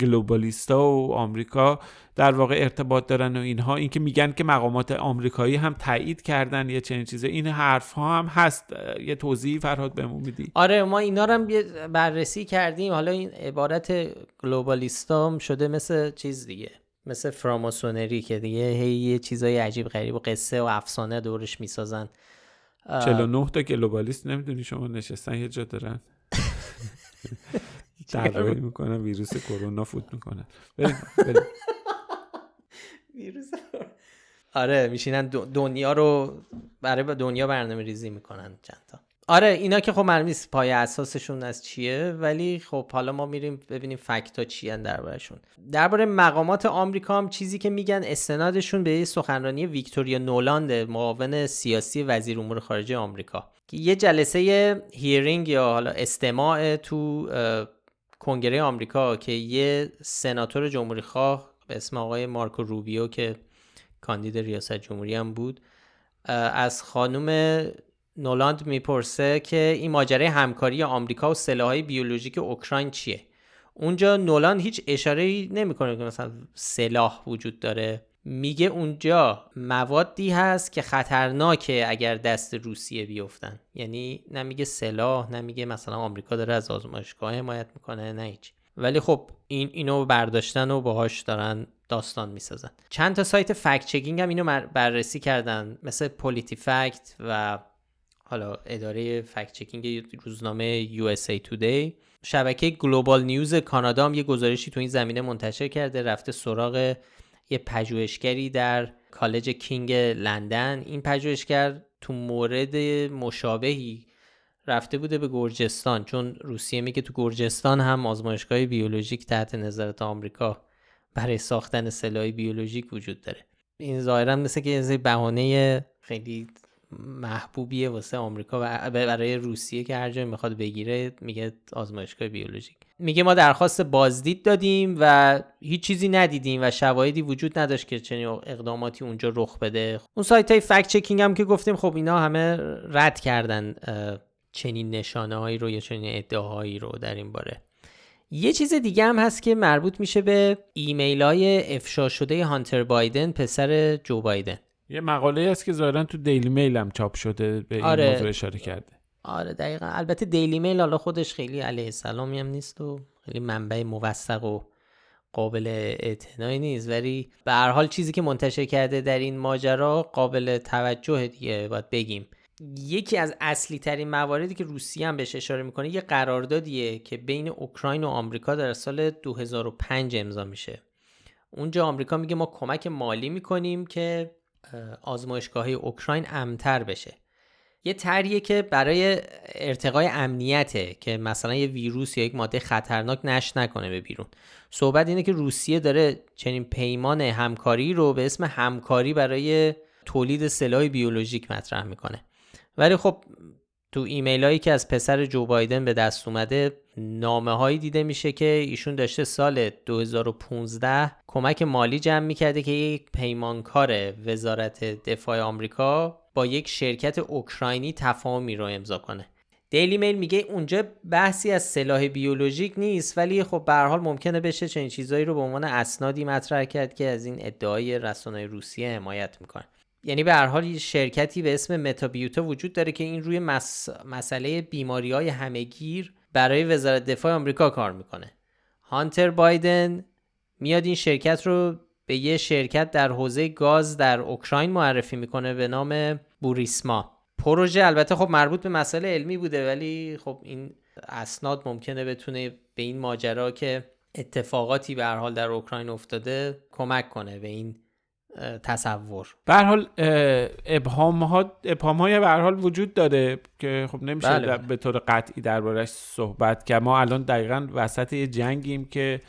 گلوبالیستا و آمریکا در واقع ارتباط دارن و اینها اینکه میگن که مقامات آمریکایی هم تایید کردن یه چنین چیزه. این حرف ها هم هست. یه توضیحی فرهاد بهمون میدی؟ آره ما اینا رو هم بررسی کردیم. حالا این عبارت گلوبالیستا شده مثل چیز دیگه مثل فراماسونری که دیگه هی یه چیزای عجیب غریب و قصه و افسانه دورش می‌سازن. 49 تا گلوبالیست نمی‌دونی شما نشستن یه جا دارن. [LAUGHS] دعوایی می‌کنن ویروس کرونا فوت می‌کنن. [LAUGHS] ویروس آره میشینن دنیا رو برای دنیا برنامه ریزی می‌کنن چند تا. آره اینا که خب معلوم نیست پایه اساسشون از چیه ولی خب حالا ما میریم ببینیم fact ا چیه دربارشون درباره مقامات آمریکا هم چیزی که میگن استنادشون به سخنرانی ویکتوریا نولاند معاون سیاسی وزیر امور خارجه آمریکا. که یه جلسه hearing یا حالا استماع تو کنگره آمریکا که یه سناتور جمهوری خواه به اسم آقای مارکو روبیو که کاندید ریاست جمهوری هم بود از خانم نولاند می‌پرسه که این ماجرای همکاری آمریکا و سلاحهای بیولوژیک اوکراین چیه؟ اونجا نولاند هیچ اشاره نمی‌کنه که مثلا سلاح وجود داره. میگه اونجا موادی هست که خطرناکه اگر دست روسیه بیفتن. یعنی نمیگه سلاح نمیگه مثلا آمریکا داره از آزمایشگاه حمایت می‌کنه نه هیچ. ولی خب این اینو برداشتن و باهاش دارن داستان می‌سازن. چند تا سایت فکت چکینگ هم اینو بررسی کردن. مثل پولیتی فکت و حالا اداره fact checking روزنامه USA Today شبکه Global News کانادا هم یه گزارشی تو این زمینه منتشر کرده رفته سراغ یه پژوهشگری در کالج کینگ لندن. این پژوهشگر تو مورد مشابهی رفته بوده به گرجستان چون روسیه میگه تو گرجستان هم آزمایشگاه بیولوژیک تحت نظارت آمریکا برای ساختن سلاح بیولوژیک وجود داره. این ظاهرا مثل که یه بهانه خیلی محبوبیه واسه آمریکا و برای روسیه که هر جایی می‌خواد بگیره میگه آزمایشگاه بیولوژیک. میگه ما درخواست بازدید دادیم و هیچ چیزی ندیدیم و شواهدی وجود نداشت که چنین اقداماتی اونجا رخ بده. اون سایت های فکت چکینگ هم که گفتیم خب اینا همه رد کردن چنین نشانه هایی رو یا چنین ادعاهایی رو در این باره. یه چیز دیگه هم هست که مربوط میشه به ایمیل های افشا شده هانتر بایدن پسر جو بایدن. یه مقاله هست که ظاهرا تو دیلی میل هم چاپ شده به این آره. موضوع اشاره کرده. آره دقیقا. البته دیلی میل حالا خودش خیلی علیه السلامی هم نیست و خیلی منبع موثق و قابل اعتنایی نیست. ولی به هر حال چیزی که منتشر کرده در این ماجرا قابل توجه دیگه باید بگیم. یکی از اصلی ترین مواردی که روسیه هم بهش اشاره می‌کنه یه قراردادیه که بین اوکراین و آمریکا در سال 2005 امضا میشه. اونجا آمریکا میگه ما کمک مالی می‌کنیم که آزمایشگاهی اوکراین امتر بشه. یه طریه که برای ارتقای امنیته که مثلا یه ویروس یا یک ماده خطرناک نش نکنه به بیرون. صحبت اینه که روسیه داره چنین پیمان همکاری رو به اسم همکاری برای تولید سلاح بیولوژیک مطرح می‌کنه. ولی خب تو ایمیل هایی که از پسر جو بایدن به دست اومده نامه هایی دیده میشه که ایشون داشته سال 2015 کمک مالی جمع می‌کرده که یک پیمانکار وزارت دفاع آمریکا با یک شرکت اوکراینی تفاهمی رو امضا کنه. دیلی میل میگه اونجا بحثی از سلاح بیولوژیک نیست ولی خب به حال ممکنه بشه چنین چیزایی رو به عنوان اسنادی مطرح کرد که از این ادعای رسانه روسیه حمایت می‌کنه. یعنی به هر حال شرکتی به اسم متابیوتا وجود داره که این روی مس... مسئله بیماری های همهگیر برای وزارت دفاع آمریکا کار می‌کنه. هانتر بایدن میاد این شرکت رو به یه شرکت در حوزه گاز در اوکراین معرفی می‌کنه به نام بوریسما. پروژه البته خب مربوط به مسئله علمی بوده ولی خب این اسناد ممکنه بتونه به این ماجرا که اتفاقاتی به هر حال در اوکراین افتاده کمک کنه به این تصور. به حال ابهام ها ابهام های به حال وجود داره که خب نمیشه بله. به طور قطعی دربارش صحبت کرد. ما الان دقیقا وسط یه جنگیم که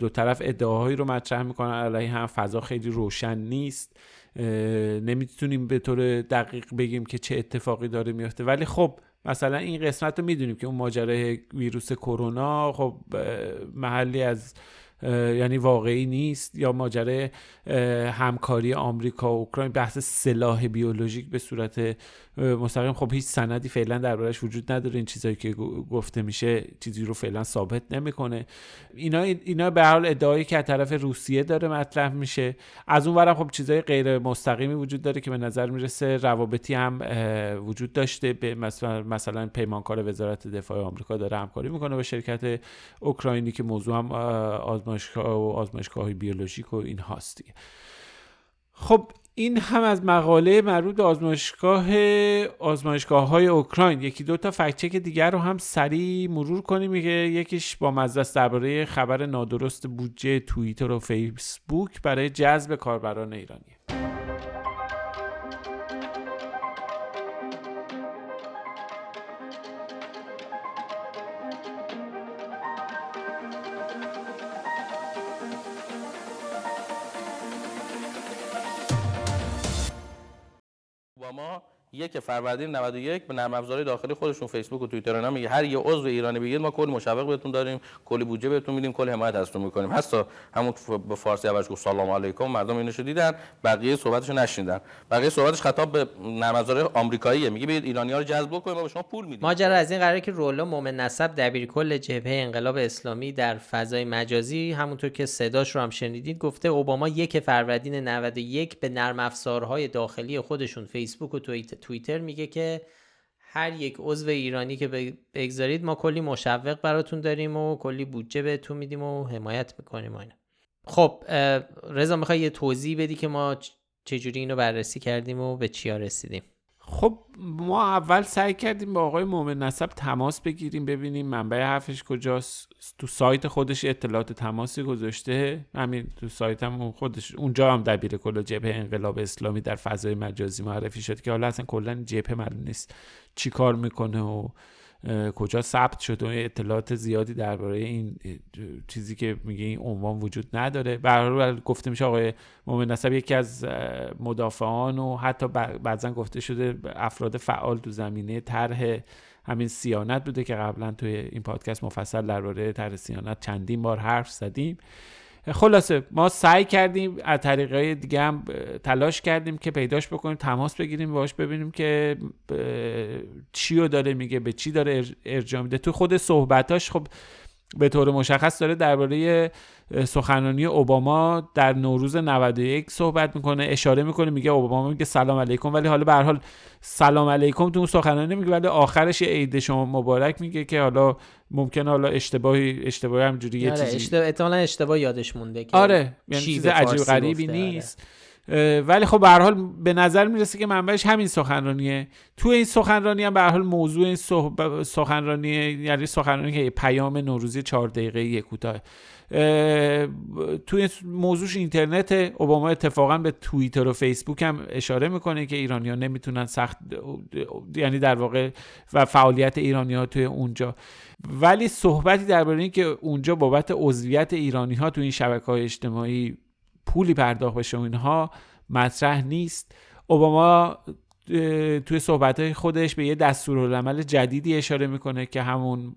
دو طرف ادعاهایی رو مطرح می‌کنن. علیه هم فضا خیلی روشن نیست. نمی‌تونیم به طور دقیق بگیم که چه اتفاقی داره میفته ولی خب مثلا این قسمت رو می‌دونیم که اون ماجرای ویروس کرونا خب محلی از یعنی واقعی نیست یا ماجرای همکاری آمریکا و اوکراین بحث سلاح بیولوژیک به صورت مستقیم خب هیچ سندی فعلا دربارش وجود نداره. این چیزایی که گفته میشه چیزی رو فعلا ثابت نمی‌کنه. اینا اینا به حال ادعایی که از طرف روسیه داره مطرح میشه. از اون خب چیزای غیر مستقیمی وجود داره که به نظر می‌رسه روابطی هم وجود داشته. به مثلا مثلا پیمانکار وزارت دفاع آمریکا داره همکاری می‌کنه با شرکت اوکراینی که موضوع هم آزمایشگاه و آزمایشگاه بیولوژیک و این هاستی خب این هم از مقاله مربوط به آزمایشگاه آزمایشگاه های اوکراین. یکی دو تا فکچک دیگر رو هم سریع مرور کنیم. که یکیش با مزدست درباره خبر نادرست بودجه توییتر و فیسبوک برای جذب کاربران ایرانی. Obama یک فروردین 91 به نرم افزارهای داخلی خودشون فیسبوک و توییتر اینا میگه. هر یه عضو ایرانی بگید ما کلی مشوق بهتون داریم کلی بودجه بهتون میدیم کلی حمایت ازتون می‌کنیم. حتی همون به فارسی اولش گفت سلام علیکم مردم اینو دیدن بقیه صحبتشو نشنیدن. بقیه صحبتش خطاب به نرم افزار آمریکاییه. میگه بیاید ایرانی‌ها رو جذب کنیم ما به شما پول میدیم. ماجرا از این قراره که رولا مومن نسب دبیرکل جبهه انقلاب اسلامی در فضای مجازی همونطور که صداش رو هم شنیدید گفته اوباما یک فروردین 91 به نرم افزارهای داخلی خودشون فیسبوک و توییتر میگه که هر یک عضو ایرانی که بگذارید ما کلی مشوق براتون داریم و کلی بودجه بهتون میدیم و حمایت می‌کنیم و اینا. خب رضا می‌خوای یه توضیح بدی که ما چجوری اینو بررسی کردیم و به چیا رسیدیم؟ خب ما اول سعی کردیم با آقای مومن نسب تماس بگیریم ببینیم منبع حرفش کجاست. تو سایت خودش اطلاعات تماسی گذاشته. همین تو سایت هم خودش اونجا هم دبیر کل جبهه انقلاب اسلامی در فضای مجازی معرفی شد که حالا اصلا کلا جبهه معلوم نیست چی کار می‌کنه و کجا ثبت شد و اطلاعات زیادی درباره این چیزی که میگه این عنوان وجود نداره. به گفته میشه آقای مومن نسب یکی از مدافعان و حتی بعضا گفته شده افراد فعال تو زمینه طرح همین سیانت بوده که قبلا توی این پادکست مفصل درباره طرح سیانت چندین بار حرف زدیم. خلاصه ما سعی کردیم از طریقه دیگه هم تلاش کردیم که پیداش بکنیم تماس بگیریم باش ببینیم که چی رو داره میگه به چی داره ارجاع میده. تو خود صحبتاش خب به طور مشخص داره درباره سخنرانی اوباما در نوروز 91 صحبت می‌کنه اشاره می‌کنه میگه اوباما میگه سلام علیکم ولی حالا به حال سلام علیکم تو اون سخنرانی میگه ولی آخرش یه عید شما مبارک میگه که حالا ممکنه حالا اشتباهی اشتباهی همجوری یه آره چیزی اشتباه اشتباه یادش مونده که آره یعنی چیز عجیب غریبی آره. ولی خب به حال به نظر می‌رسه که منبعش همین سخنرانیه. تو این سخنرانی هم به حال موضوع این سخنرانی یعنی سخنرانی که پیام نوروزی چهار دقیقه کوتاه. توی موضوعش اینترنت اوباما اتفاقا به توییتر و فیسبوک هم اشاره می‌کنه که ایرانی ها نمی‌تونن سخت یعنی در واقع و فعالیت ایرانی ها توی اونجا. ولی صحبتی درباره این که اونجا بابت عضویت ایرانی ها تو این شبکه های اجتماعی پولی پرداخت بشه و اینها مطرح نیست. اوباما توی صحبت خودش به یه دستورالعمل جدیدی اشاره می‌کنه که همون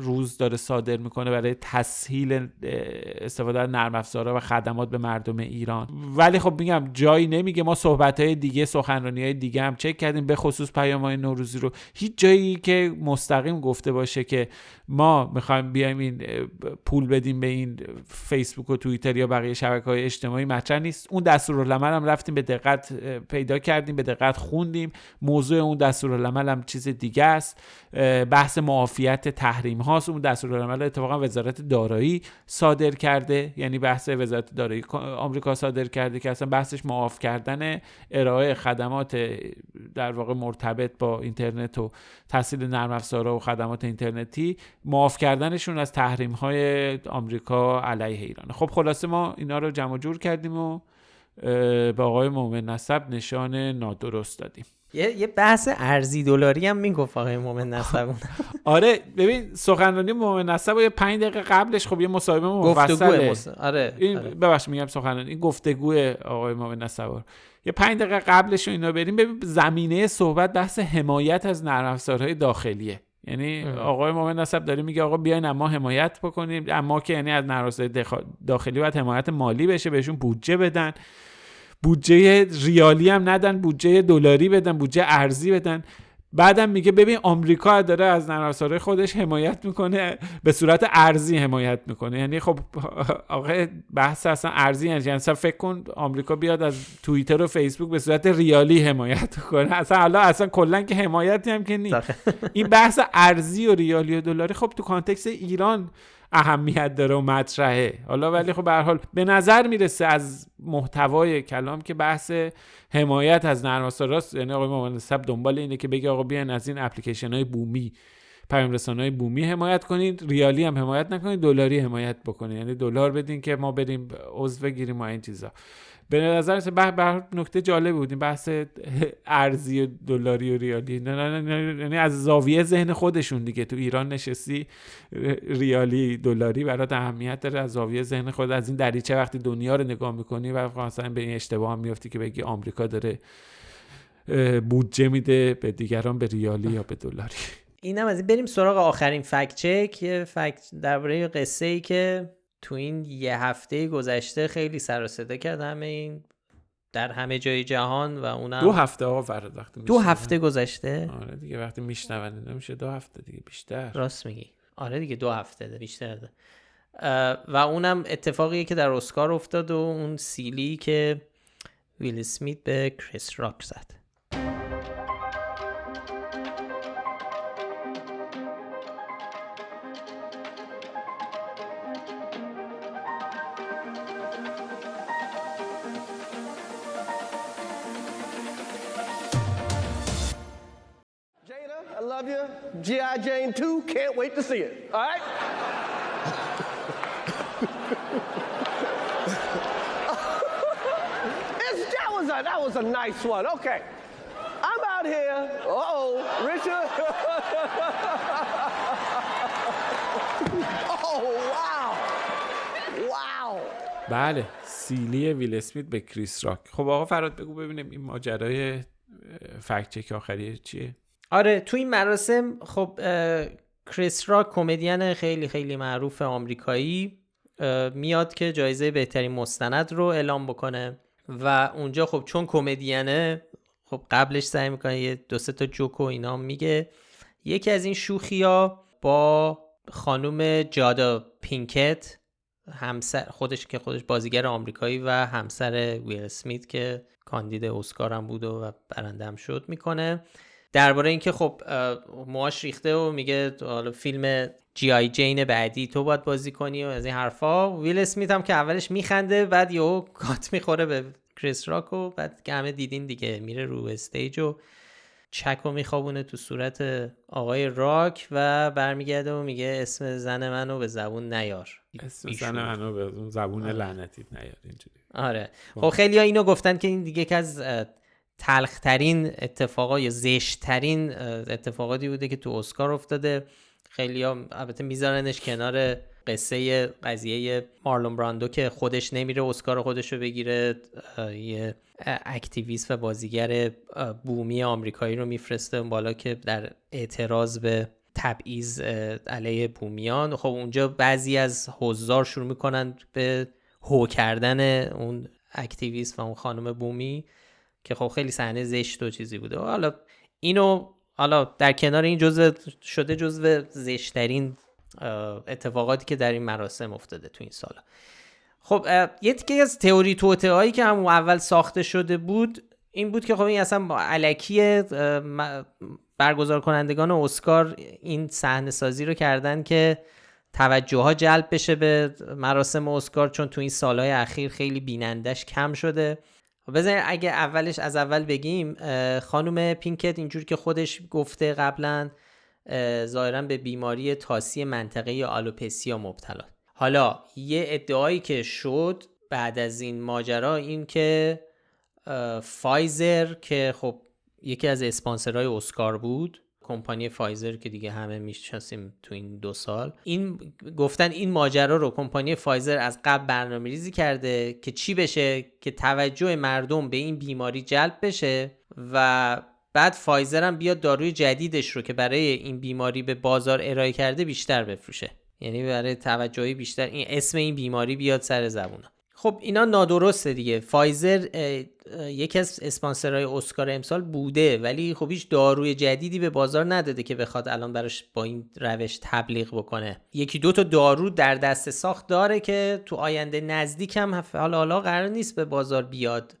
روز داره صادر می‌کنه برای تسهیل استفاده از نرم افزارها و خدمات به مردم ایران. ولی خب میگم جایی نمیگه. ما صحبت های دیگه سخنرانی های دیگه هم چک کردیم. به خصوص پیام های نوروزی رو. هیچ جایی که مستقیم گفته باشه که ما می‌خوایم بیایم این پول بدیم به این فیسبوک و توییتر یا بقیه شبکه های اجتماعی مطرح نیست. اون دستورالعمل هم رفتیم به دقت پیدا کردیم به دقت خوندیم موضوع اون دستورالعمل هم چیز دیگه است. بحث معافیت تحریم هاست. اون دستورالعمل اتفاقا وزارت دارایی صادر کرده. یعنی بحث وزارت دارایی آمریکا صادر کرده که اصلا بحثش معاف کردن ارائه خدمات در واقع مرتبط با اینترنت و تحصیل نرم افزارها و خدمات اینترنتی معاف کردنشون از تحریم های آمریکا علیه ایران خب خلاصه ما اینا رو جمع جور کردیم و به آقای مومن نسب نشان نادرست دادیم. یه یه بحث ارزی دلاری هم می‌گفت آقای مومن نسب. [LAUGHS] آره ببین سخنرانی مومن نسب و یه 5 دقیقه قبلش خب یه مصاحبه مفصله. مص... آره, این آره. ببخشید میگم سخنرانی این گفتگو آقای مومن نسب یه 5 دقیقه قبلش رو اینا بریم ببین زمینه صحبت بحث حمایت از نرم افزارهای داخلیه. یعنی آقای مومن نسب داره میگه آقا بیاین اما حمایت بکنیم اما که یعنی از نرم داخلی باید حمایت مالی بشه بهشون بودجه بدن. بودجه ریالی هم ندن بودجه دلاری بدن بودجه ارزی بدن. بعدم میگه ببین آمریکا داره از نرم خودش حمایت می‌کنه به صورت ارزی حمایت می‌کنه. یعنی خب آقا بحث اصلا ارزی یعنی اصلا فکر کن آمریکا بیاد از توییتر و فیسبوک به صورت ریالی حمایت کنه. اصلا حالا اصلا کلا که حمایتی هم که نیست. این بحث ارزی و ریالی و دلاری خب تو context ایران اهمیت داره و مطرحه. حالا ولی خب به حال به نظر می‌رسه از محتوای کلام که بحث حمایت از نرم افزاراست یعنی آقای مومن نسب دنبال اینه که بگه آقا بیاین از این اپلیکیشن های بومی پیام های بومی حمایت کنید ریالی هم حمایت نکنید دلاری حمایت بکنید. یعنی دلار بدین که ما بریم عضو بگیریم و این چیزا. به نظر بر نکته جالب بود این بحث ارزی دلاری و ریالی. نه نه نه یعنی از زاویه ذهن خودشون دیگه. تو ایران نشستی ریالی دلاری برات اهمیت داره. از زاویه ذهن خود از این دریچه وقتی دنیا رو نگاه می‌کنی و مثلا به این اشتباه هم میفتی که بگی آمریکا داره بودجه میده به دیگران به ریالی یا به دلاری. اینم از این. بریم سراغ آخرین فکت چک. فکت درباره قصه ای که تو این یه هفته گذشته خیلی سر و صدا کرد. همه این در همه جای جهان و اونم دو هفته ها فرد وقتی دو هفته گذشته؟ آره دیگه وقتی میشنون نمیشه دو هفته دیگه بیشتر. راست میگی. آره دیگه دو هفته ده بیشتر ده. و اونم اتفاقیه که در اسکار افتاد و اون سیلی که ویل سمیت به کریس راک زد. Wait to see it. All right? [LAUGHS] that, was a, that was a nice one. Okay. I'm out here. Uh-oh, Richard. [LAUGHS] oh, wow. Wow. بله سیلی ویل اسمیت به کریس راک خب آقا فراد بگو ببینیم این ماجرای فکت چک آخری چیه آره تو این مراسم خب کریس راک کمدین خیلی خیلی معروف آمریکایی میاد که جایزه بهترین مستند رو اعلام بکنه. و اونجا خب چون کمدینه خب قبلش سعی می‌کنه یه دو سه تا جوک و اینا میگه. یکی از این شوخی ها با خانوم جادا پینکت همسر خودش که خودش بازیگر آمریکایی و همسر ویل سمیت که کاندید اسکار هم بود و برنده هم شد می‌کنه. درباره اینکه خب موهاش ریخته و میگه حالا فیلم G.I. Jane بعدی تو باید بازی کنی و از این حرفا. ویل اسمیت هم که اولش میخنده بعد یهو کات می‌خوره به کریس راک و بعد که همه دیدین دیگه. میره رو stage و چک و میخوابونه تو صورت آقای راک و برمیگرده و میگه اسم زن منو به زبون نیار. اسم زن منو به زبون آره. لعنتیت نیار اینجوری. آره. خب. خیلی ها اینو گفتن که این دیگه که از تلخترین اتفاقا یا زشتترین اتفاقاتی بوده که تو اسکار افتاده. خیلی ها البته میذارنش کنار قصه قضیه مارلون براندو که خودش نمیره اسکار خودش رو بگیره یه اکتیویست و بازیگر بومی آمریکایی رو میفرسته بالا که در اعتراض به تبعیض علیه بومیان. خب اونجا بعضی از حضار شروع می‌کنن به هو کردن اون اکتیویست و اون خانم بومی. که خب خیلی صحنه زشت و چیزی بوده. حالا اینو حالا در کنار این جزء شده جزو زشترین اتفاقاتی که در این مراسم افتاده تو این سالا خب یه تیکه از تئوری توته هایی که هم اول ساخته شده بود این بود که خب این اصلا با علکی برگزار کنندگان اسکار این صحنه سازی رو کردن که توجه ها جلب بشه به مراسم اسکار چون تو این سالهای اخیر خیلی بینندش کم شده. بزنید اگه اولش از اول بگیم خانم پینکت اینجور که خودش گفته قبلا ظاهرا به بیماری تاسی منطقه آلوپسیا مبتلا. حالا یه ادعایی که شد بعد از این ماجرا این که فایزر که خب یکی از اسپانسرهای اسکار بود کمپانی فایزر که دیگه همه می‌شناسیم تو این دو سال. این گفتن این ماجرا رو کمپانی فایزر از قبل برنامه ریزی کرده که چی بشه؟ که توجه مردم به این بیماری جلب بشه و بعد فایزر هم بیاد داروی جدیدش رو که برای این بیماری به بازار ارائه کرده بیشتر بفروشه. یعنی برای توجهی بیشتر این اسم این بیماری بیاد سر زبونه خب اینا نادرسته دیگه. فایزر یکی از اسپانسرهای اسکار امسال بوده ولی خب هیچ داروی جدیدی به بازار نداده که بخواد الان براش با این روش تبلیغ بکنه. یکی دو تا دارو در دست ساخت داره که تو آینده نزدیک هم حالا حالا قرار نیست به بازار بیاد.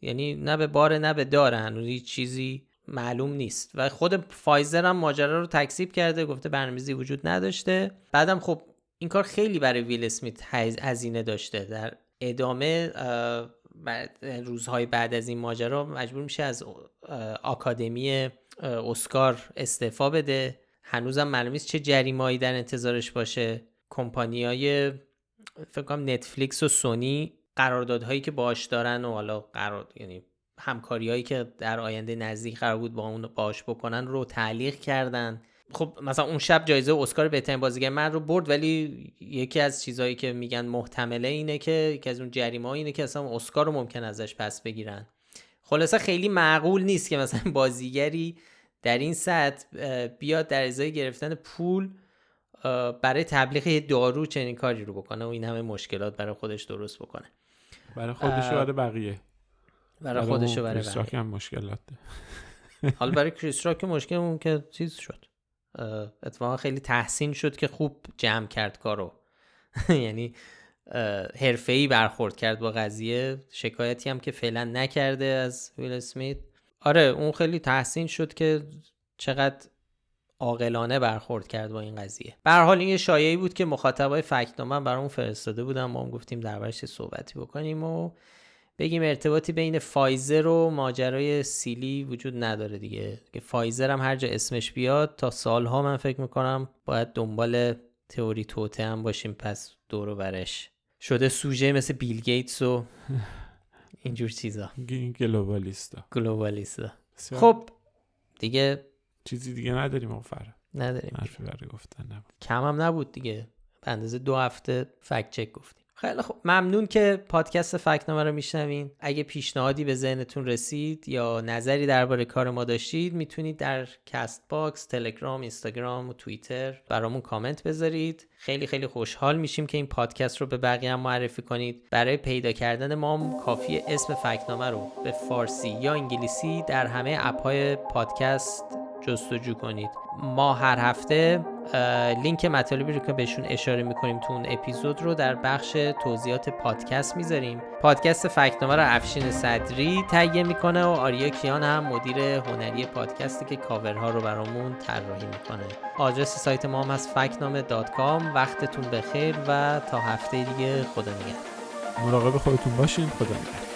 یعنی نه به بار نه به داره هنوز هیچ چیزی معلوم نیست. و خود فایزر هم ماجرا رو تکذیب کرده گفته برنامه‌ریزی وجود نداشته. بعدم خب این کار خیلی برای ویل اسمیت هزینه داشته. در ادامه روزهای بعد از این ماجرا مجبور میشه از آکادمی اسکار استعفا بده. هنوزم معلوم نیست چه جریمایی در انتظارش باشه. های فکر کنم نتفلیکس و سونی قراردادهایی که باش دارن و حالا قرار یعنی همکاری هایی که در آینده نزدیک قرار بود با اون باش بکنن رو تعلیق کردن. خب مثلا اون شب جایزه اسکار بهترین بازیگر من رو برد ولی یکی از چیزهایی که میگن محتمله اینه که یکی از اون جریمه اینه که اصلا اسکار رو ممکن ازش پس بگیرن. خلاصه خیلی معقول نیست که مثلا [LAUGHS] بازیگری در این سطح بیاد در ازای گرفتن پول برای تبلیغ دارو چنین کاری رو بکنه و این همه مشکلات برای خودش درست بکنه. برای خودش و برای بقیه. برای خودش و برای بقیه. مشکلات حالا برای کریس راک مشکل اون که چیز شد. اتفاقا خیلی تحسین شد که خوب جمع کرد کارو. [LAUGHS] یعنی ای برخورد کرد با قضیه. شکایتی هم که فعلا نکرده از ویل اسمیت. آره اون خیلی تحسین شد که چقدر عاقلانه برخورد کرد با این قضیه. به حال این شایعی بود که مخاطبای فکتنامه برامون فرستاده بودن. ما هم گفتیم دربارش صحبتی بکنیم و بگیم ارتباطی بین فایزر و ماجرای سیلی وجود نداره دیگه. که فایزر هم هر جا اسمش بیاد تا سالها من فکر می‌کنم باید دنبال تئوری توطئه هم باشیم پس دور و برش. شده سوژه مثل بیل گیتس و [LAUGHS] اینجور چیزا. globalist ا. globalist ا. خب دیگه چیزی دیگه نداریم آفر نداریم. حرفی برای گفتن نبود. کم هم نبود دیگه. به اندازه دو هفته fact check گفتیم. خیلی خوب. ممنون که پادکست فکنامه رو میشنوین. اگه پیشنهادی به ذهنتون رسید یا نظری درباره کار ما داشتید می‌تونید در Castbox تلگرام اینستاگرام و توییتر برامون کامنت بذارید. خیلی خیلی خوشحال میشیم که این پادکست رو به بقیه هم معرفی کنید. برای پیدا کردن ما کافی اسم فکنامه رو به فارسی یا انگلیسی در همه app های پادکست جستجو کنید. ما هر هفته لینک مطالبی رو که بهشون اشاره می‌کنیم تو اون اپیزود رو در بخش توضیحات پادکست می‌ذاریم. پادکست فکنامه رو افشین صدری تهیه می‌کنه و آریا کیان هم مدیر هنری پادکستی که کاورها رو برامون طراحی می‌کنه. آدرس سایت ما هم از فکنامه وقتتون بخیر و تا هفته دیگه خدا نگهدار. مراقب خودتون باشین. خدا نگهدار.